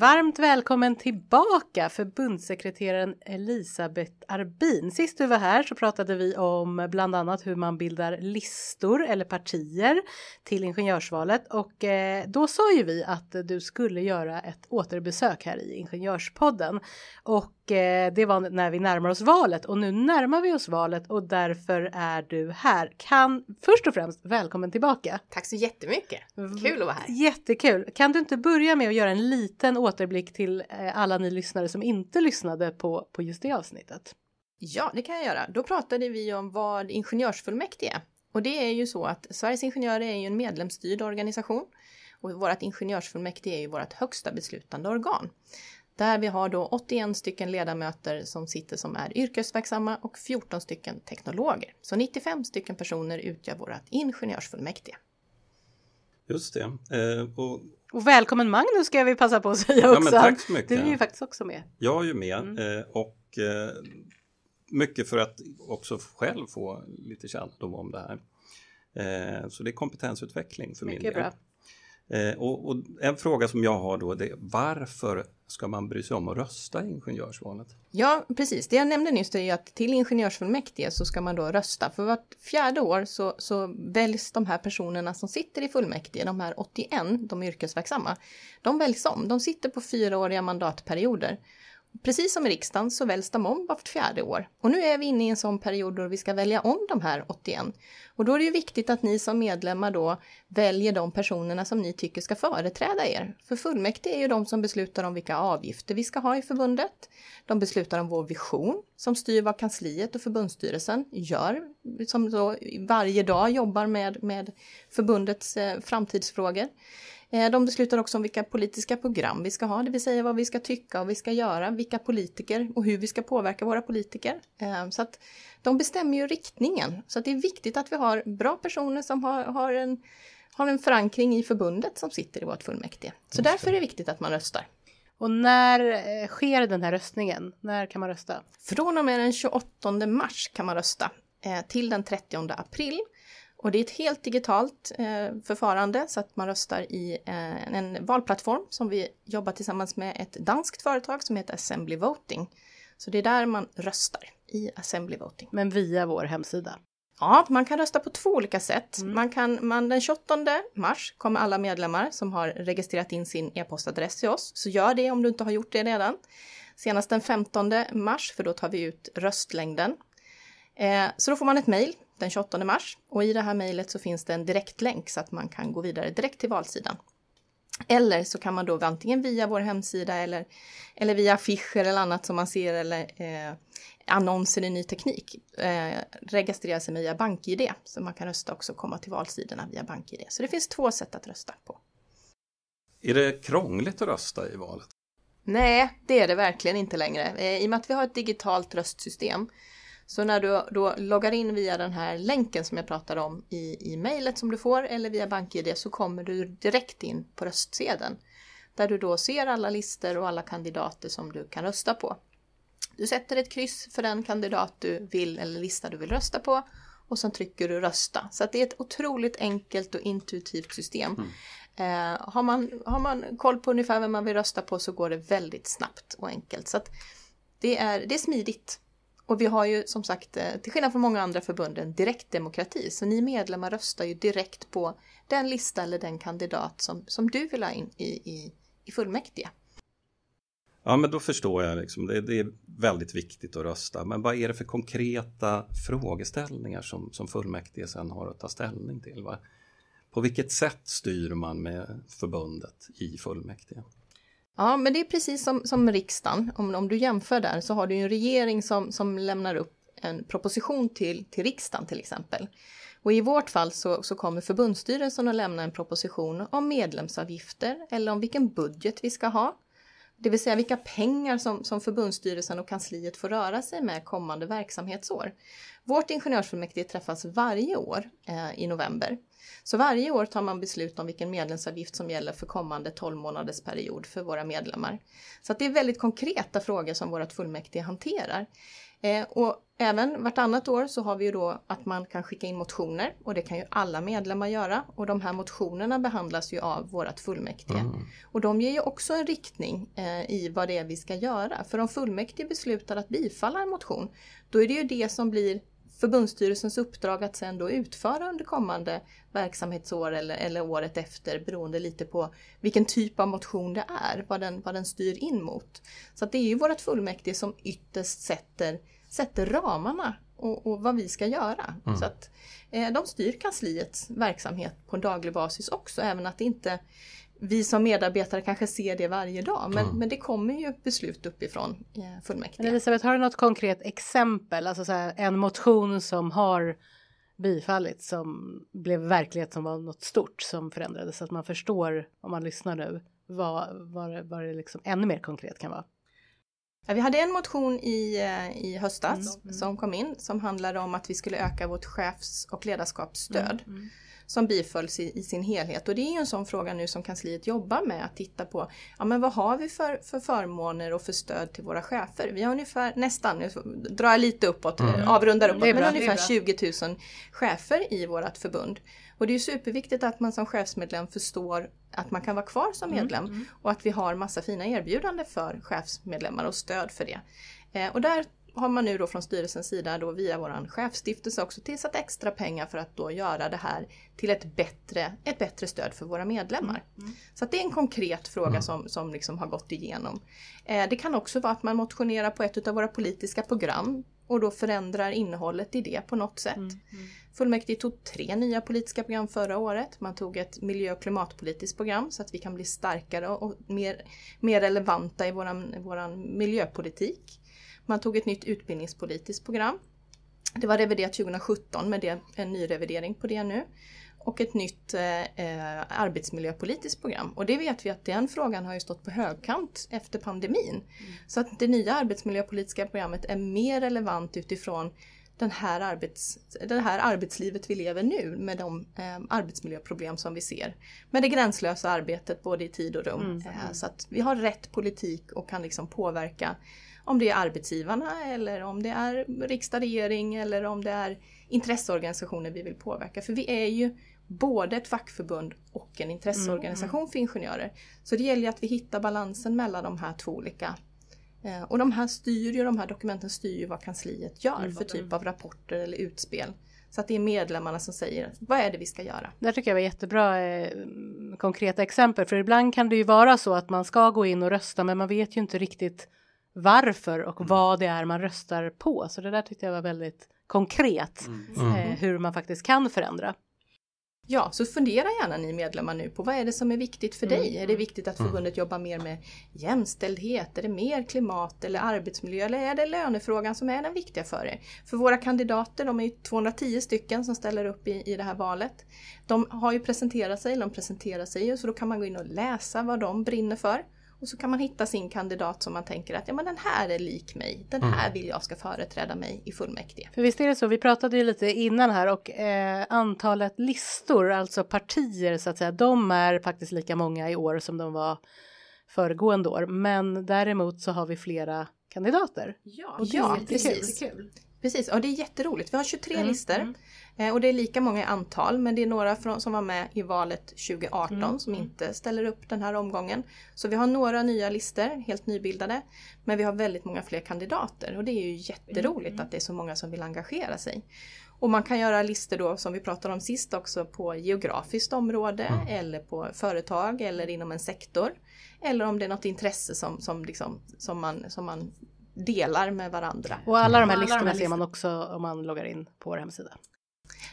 Varmt välkommen tillbaka förbundssekreteraren Elisabeth Arbin. Sist du var här så pratade vi om bland annat hur man bildar listor eller partier till ingenjörsvalet och eh, då sa ju vi att du skulle göra ett återbesök här i Ingenjörspodden och det var när vi närmar oss valet och nu närmar vi oss valet och därför är du här. Kan först och främst välkommen tillbaka. Tack så jättemycket. Kul att vara här. Jättekul. Kan du inte börja med att göra en liten återblick till eh, alla ni lyssnare som inte lyssnade på, på just det avsnittet? Ja, det kan jag göra. Då pratade vi om vad ingenjörsfullmäktige är. Och det är ju så att Sveriges Ingenjörer är ju en medlemsstyrd organisation och vårt ingenjörsfullmäktige är ju vårt högsta beslutande organ. Där vi har då 81 stycken ledamöter som sitter som är yrkesverksamma och 14 stycken teknologer. Så 95 stycken personer utgör vårt ingenjörsfullmäktige. Just det. Eh, och, Och välkommen Magnus ska vi passa på att säga Ja, också. men tack så mycket. Du är ju faktiskt också med. jag är ju med Mm. eh, och eh, mycket för att också själv få lite kännedom om det här. Eh, så det är kompetensutveckling för min Mycket del. bra. Eh, och, och en fråga som jag har då det är varför ska man bry sig om att rösta i ingenjörsvalet? Ja, precis. Det jag nämnde nyss är att till ingenjörsfullmäktige så ska man då rösta. För vart fjärde år så, så väljs de här personerna som sitter i fullmäktige, de här 81, de yrkesverksamma, de väljs om. De sitter på fyraåriga mandatperioder. Precis som i riksdagen så väljs de om vart fjärde år. Och nu är vi inne i en sån period då vi ska välja om de här 81. Och då är det ju viktigt att ni som medlemmar då väljer de personerna som ni tycker ska företräda er. För fullmäktige är ju de som beslutar om vilka avgifter vi ska ha i förbundet. De beslutar om vår vision som styr vad kansliet och förbundsstyrelsen gör, som då varje dag jobbar med, med förbundets eh, framtidsfrågor. Eh, De beslutar också om vilka politiska program vi ska ha, det vill säga vad vi ska tycka och vi ska göra, vilka politiker och hur vi ska påverka våra politiker. Eh, Så att de bestämmer ju riktningen. Så att det är viktigt att vi har bra personer som har, har, en, har en förankring i förbundet som sitter i vårt fullmäktige. Så därför är det viktigt att man röstar. Och när eh, sker den här röstningen? När kan man rösta? Från och med den 28 mars kan man rösta till den 30 april. Och det är ett helt digitalt eh, förfarande så att man röstar i eh, en valplattform som vi jobbar tillsammans med ett danskt företag som heter Assembly Voting. Så det är där man röstar, i Assembly Voting. Men via vår hemsida. Ja, man kan rösta på två olika sätt. Man kan, man, den 28 mars kommer alla medlemmar som har registrerat in sin e-postadress till oss, så gör det om du inte har gjort det redan. Senast den 15 mars, för då tar vi ut röstlängden. Eh, så då får man ett mejl den 28 mars och i det här mejlet så finns det en direktlänk så att man kan gå vidare direkt till valsidan. Eller så kan man då antingen via vår hemsida eller, eller via affischer eller annat som man ser eller eh, annonser i ny teknik eh, registrera sig via BankID. Så man kan rösta också och komma till valsidorna via BankID. Så det finns två sätt att rösta på. Är det krångligt att rösta i valet? Nej, det är det verkligen inte längre. Eh, I och med att vi har ett digitalt röstsystem så när du då loggar in via den här länken som jag pratade om i, i mejlet som du får eller via BankID så kommer du direkt in på röstsedeln. Där du då ser alla listor och alla kandidater som du kan rösta på. Du sätter ett kryss för den kandidat du vill eller lista du vill rösta på och sen trycker du rösta. Så det är ett otroligt enkelt och intuitivt system. Eh, har, man, har man koll på ungefär vem man vill rösta på så går det väldigt snabbt och enkelt. Så det, är, det är smidigt. Och vi har ju som sagt, eh, till skillnad från många andra förbund, en direktdemokrati. Så ni medlemmar röstar ju direkt på den lista eller den kandidat som, som du vill ha in i, i, i fullmäktige. Ja, men då förstår jag. Liksom. Det, det är väldigt viktigt att rösta. Men vad är det för konkreta frågeställningar som, som fullmäktige sen har att ta ställning till? Va? På vilket sätt styr man med förbundet i fullmäktige? Ja, men det är precis som, som riksdagen. Om, om du jämför där så har du ju en regering som, som lämnar upp en proposition till, till riksdagen till exempel. Och i vårt fall så, så kommer förbundsstyrelsen att lämna en proposition om medlemsavgifter eller om vilken budget vi ska ha. Det vill säga vilka pengar som, som förbundsstyrelsen och kansliet får röra sig med kommande verksamhetsår. Vårt ingenjörsfullmäktige träffas varje år eh, i november. Så varje år tar man beslut om vilken medlemsavgift som gäller för kommande 12 månaders period för våra medlemmar. Så det är väldigt konkreta frågor som vårt fullmäktige hanterar. Eh, och även vartannat år så har vi ju då att man kan skicka in motioner och det kan ju alla medlemmar göra och de här motionerna behandlas ju av vårt fullmäktige. Mm. Och de ger ju också en riktning eh, i vad det är vi ska göra. För om fullmäktige beslutar att bifalla en motion, då är det ju det som blir förbundsstyrelsens uppdrag att sen då utföra under kommande verksamhetsår eller, eller året efter beroende lite på vilken typ av motion det är, vad den, vad den styr in mot. Så det är ju vårt fullmäktige som ytterst sätter, sätter ramarna och, och vad vi ska göra. Mm. Så att eh, de styr kansliets verksamhet på en daglig basis också, även att det inte vi som medarbetare kanske ser det varje dag, men, mm. men det kommer ju beslut uppifrån eh, fullmäktige. Elisabeth, har du något konkret exempel, alltså så här, en motion som har bifallits som blev verklighet som var något stort som förändrades så att man förstår om man lyssnar nu vad, vad, vad det liksom ännu mer konkret kan vara. Ja, vi hade en motion i, eh, i höstas mm. som kom in som handlade om att vi skulle öka vårt chefs och ledarskapsstöd. Mm. Mm som bifölls i, i, sin helhet. Och det är ju en sån fråga nu som kansliet jobbar med att titta på. Ja men vad har vi för, för förmåner och för stöd till våra chefer? Vi har ungefär nästan, nu drar jag lite uppåt, mm. avrundar uppåt, men ungefär 20 000 chefer i vårt förbund. Och det är superviktigt att man som chefsmedlem förstår att man kan vara kvar som mm, medlem mm. och att vi har massa fina erbjudanden för chefsmedlemmar och stöd för det. Eh, och där har man nu då från styrelsens sida då via våran chefstiftelse också tillsatt extra pengar för att då göra det här till ett bättre, ett bättre stöd för våra medlemmar. Mm. mm. Så det är en konkret fråga mm. som, som liksom har gått igenom. Eh, det kan också vara att man motionerar på ett av våra politiska program och då förändrar innehållet i det på något sätt. Mm. Mm. Fullmäktige tog tre nya politiska program förra året. Man tog ett miljö och klimatpolitiskt program så att vi kan bli starkare och mer, mer relevanta i våran, våran miljöpolitik. Man tog ett nytt utbildningspolitiskt program. Det var reviderat 2017 men det en ny revidering på det nu. Och ett nytt eh, eh, arbetsmiljöpolitiskt program. Och det vet vi att den frågan har ju stått på högkant efter pandemin. Mm. Så att det nya arbetsmiljöpolitiska programmet är mer relevant utifrån den här, arbets, det här arbetslivet vi lever nu med de eh, arbetsmiljöproblem som vi ser. Med det gränslösa arbetet både i tid och rum. Mm. Eh, så att vi har rätt politik och kan liksom påverka om det är arbetsgivarna eller om det är riksdag, regering eller om det är intresseorganisationer vi vill påverka. För vi är ju både ett fackförbund och en intresseorganisation mm. för ingenjörer. Så det gäller att vi hittar balansen mellan de här två olika eh, och de här styr ju, de här dokumenten styr ju vad kansliet gör mm. för typ av rapporter eller utspel. Så att det är medlemmarna som säger vad är det vi ska göra. Det tycker jag var jättebra eh, konkreta exempel för ibland kan det ju vara så att man ska gå in och rösta men man vet ju inte riktigt varför och mm. vad det är man röstar på. Så det där tyckte jag var väldigt konkret mm. eh, hur man faktiskt kan förändra. Ja, så fundera gärna ni medlemmar nu på vad är det som är viktigt för dig? Mm. Är det viktigt att mm. förbundet jobbar mer med jämställdhet? Är det mer klimat eller arbetsmiljö? Eller är det lönefrågan som är den viktiga för er? För våra kandidater, de är ju 210 stycken som ställer upp i, i det här valet. De har ju presenterat sig, de presenterar sig så då kan man gå in och läsa vad de brinner för. Och så kan man hitta sin kandidat som man tänker att ja, men den här är lik mig. Den mm. här vill jag ska företräda mig i fullmäktige. För visst är det så, vi pratade ju lite innan här och eh, antalet listor, alltså partier så att säga, de är faktiskt lika många i år som de var föregående år. Men däremot så har vi flera kandidater. Ja, och ja precis. Kul. Precis, och det är jätteroligt. Vi har 23 mm, listor mm. Eh, och det är lika många i antal men det är några från, som var med i valet 2018 mm, som mm. inte ställer upp den här omgången. Så vi har några nya listor, helt nybildade. Men vi har väldigt många fler kandidater och det är ju jätteroligt mm. att det är så många som vill engagera sig. Och man kan göra listor då som vi pratade om sist också på geografiskt område mm. eller på företag eller inom en sektor. Eller om det är något intresse som, som, liksom, som, man, som man delar med varandra. Och alla de här listorna de här ser man också om man loggar in på vår hemsida.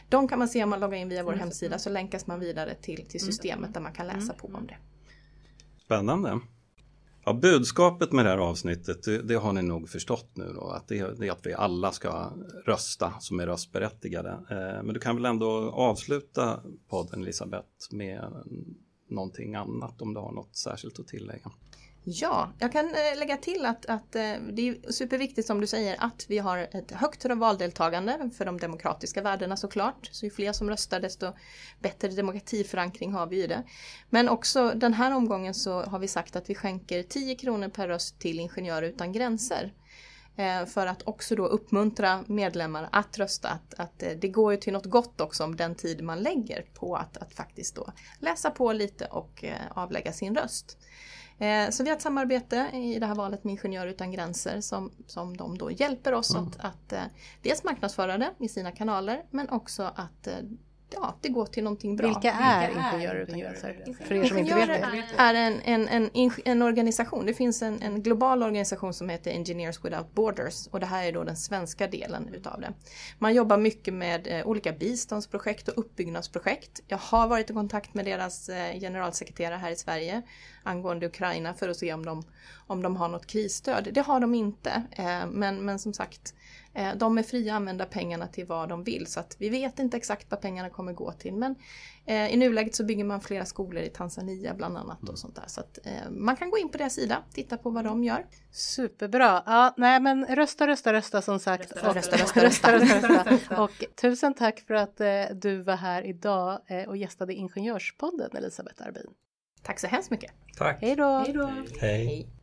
De kan man se om man loggar in via vår mm. hemsida så länkas man vidare till, till systemet mm. där man kan läsa på om det. Spännande. Ja, budskapet med det här avsnittet, det, det har ni nog förstått nu då, att det, det, är att vi alla ska rösta som är röstberättigade. Eh, men du kan väl ändå avsluta podden Elisabeth med någonting annat om du har något särskilt att tillägga? Ja, jag kan eh, lägga till att, att eh, det är superviktigt som du säger att vi har ett högt valdeltagande för de demokratiska värdena såklart. Så ju fler som röstar desto bättre demokratiförankring har vi i det. Men också den här omgången så har vi sagt att vi skänker 10 kronor per röst till Ingenjörer utan gränser. Eh, för att också då uppmuntra medlemmar att rösta. Att, att det går ju till något gott också om den tid man lägger på att, att faktiskt då läsa på lite och avlägga sin röst. Eh, så vi har ett samarbete i det här valet med Ingenjörer utan gränser som, som de då hjälper oss mm. att, att eh, dels marknadsföra det i sina kanaler men också att eh, ja, det går till någonting bra. Vilka är Ingenjörer utan gränser? För er som inte vet det. är en, en, en, en organisation. Det finns en, en global organisation som heter Engineers Without Borders och det här är då den svenska delen utav det. Man jobbar mycket med eh, olika biståndsprojekt och uppbyggnadsprojekt. Jag har varit i kontakt med deras eh, generalsekreterare här i Sverige angående Ukraina för att se om de, om de har något krisstöd. Det har de inte, eh, men, men som sagt de är fria att använda pengarna till vad de vill så att vi vet inte exakt vad pengarna kommer gå till. Men eh, i nuläget så bygger man flera skolor i Tanzania bland annat och sånt där. Så att eh, man kan gå in på deras sida, titta på vad de gör. Superbra! Ja, nej men rösta, rösta, rösta som sagt. Rösta, rösta, rösta, rösta, rösta, rösta. Och tusen tack för att du var här idag och gästade Ingenjörspodden Elisabeth Arbin. Tack så hemskt mycket! Tack! Hej då! Hej!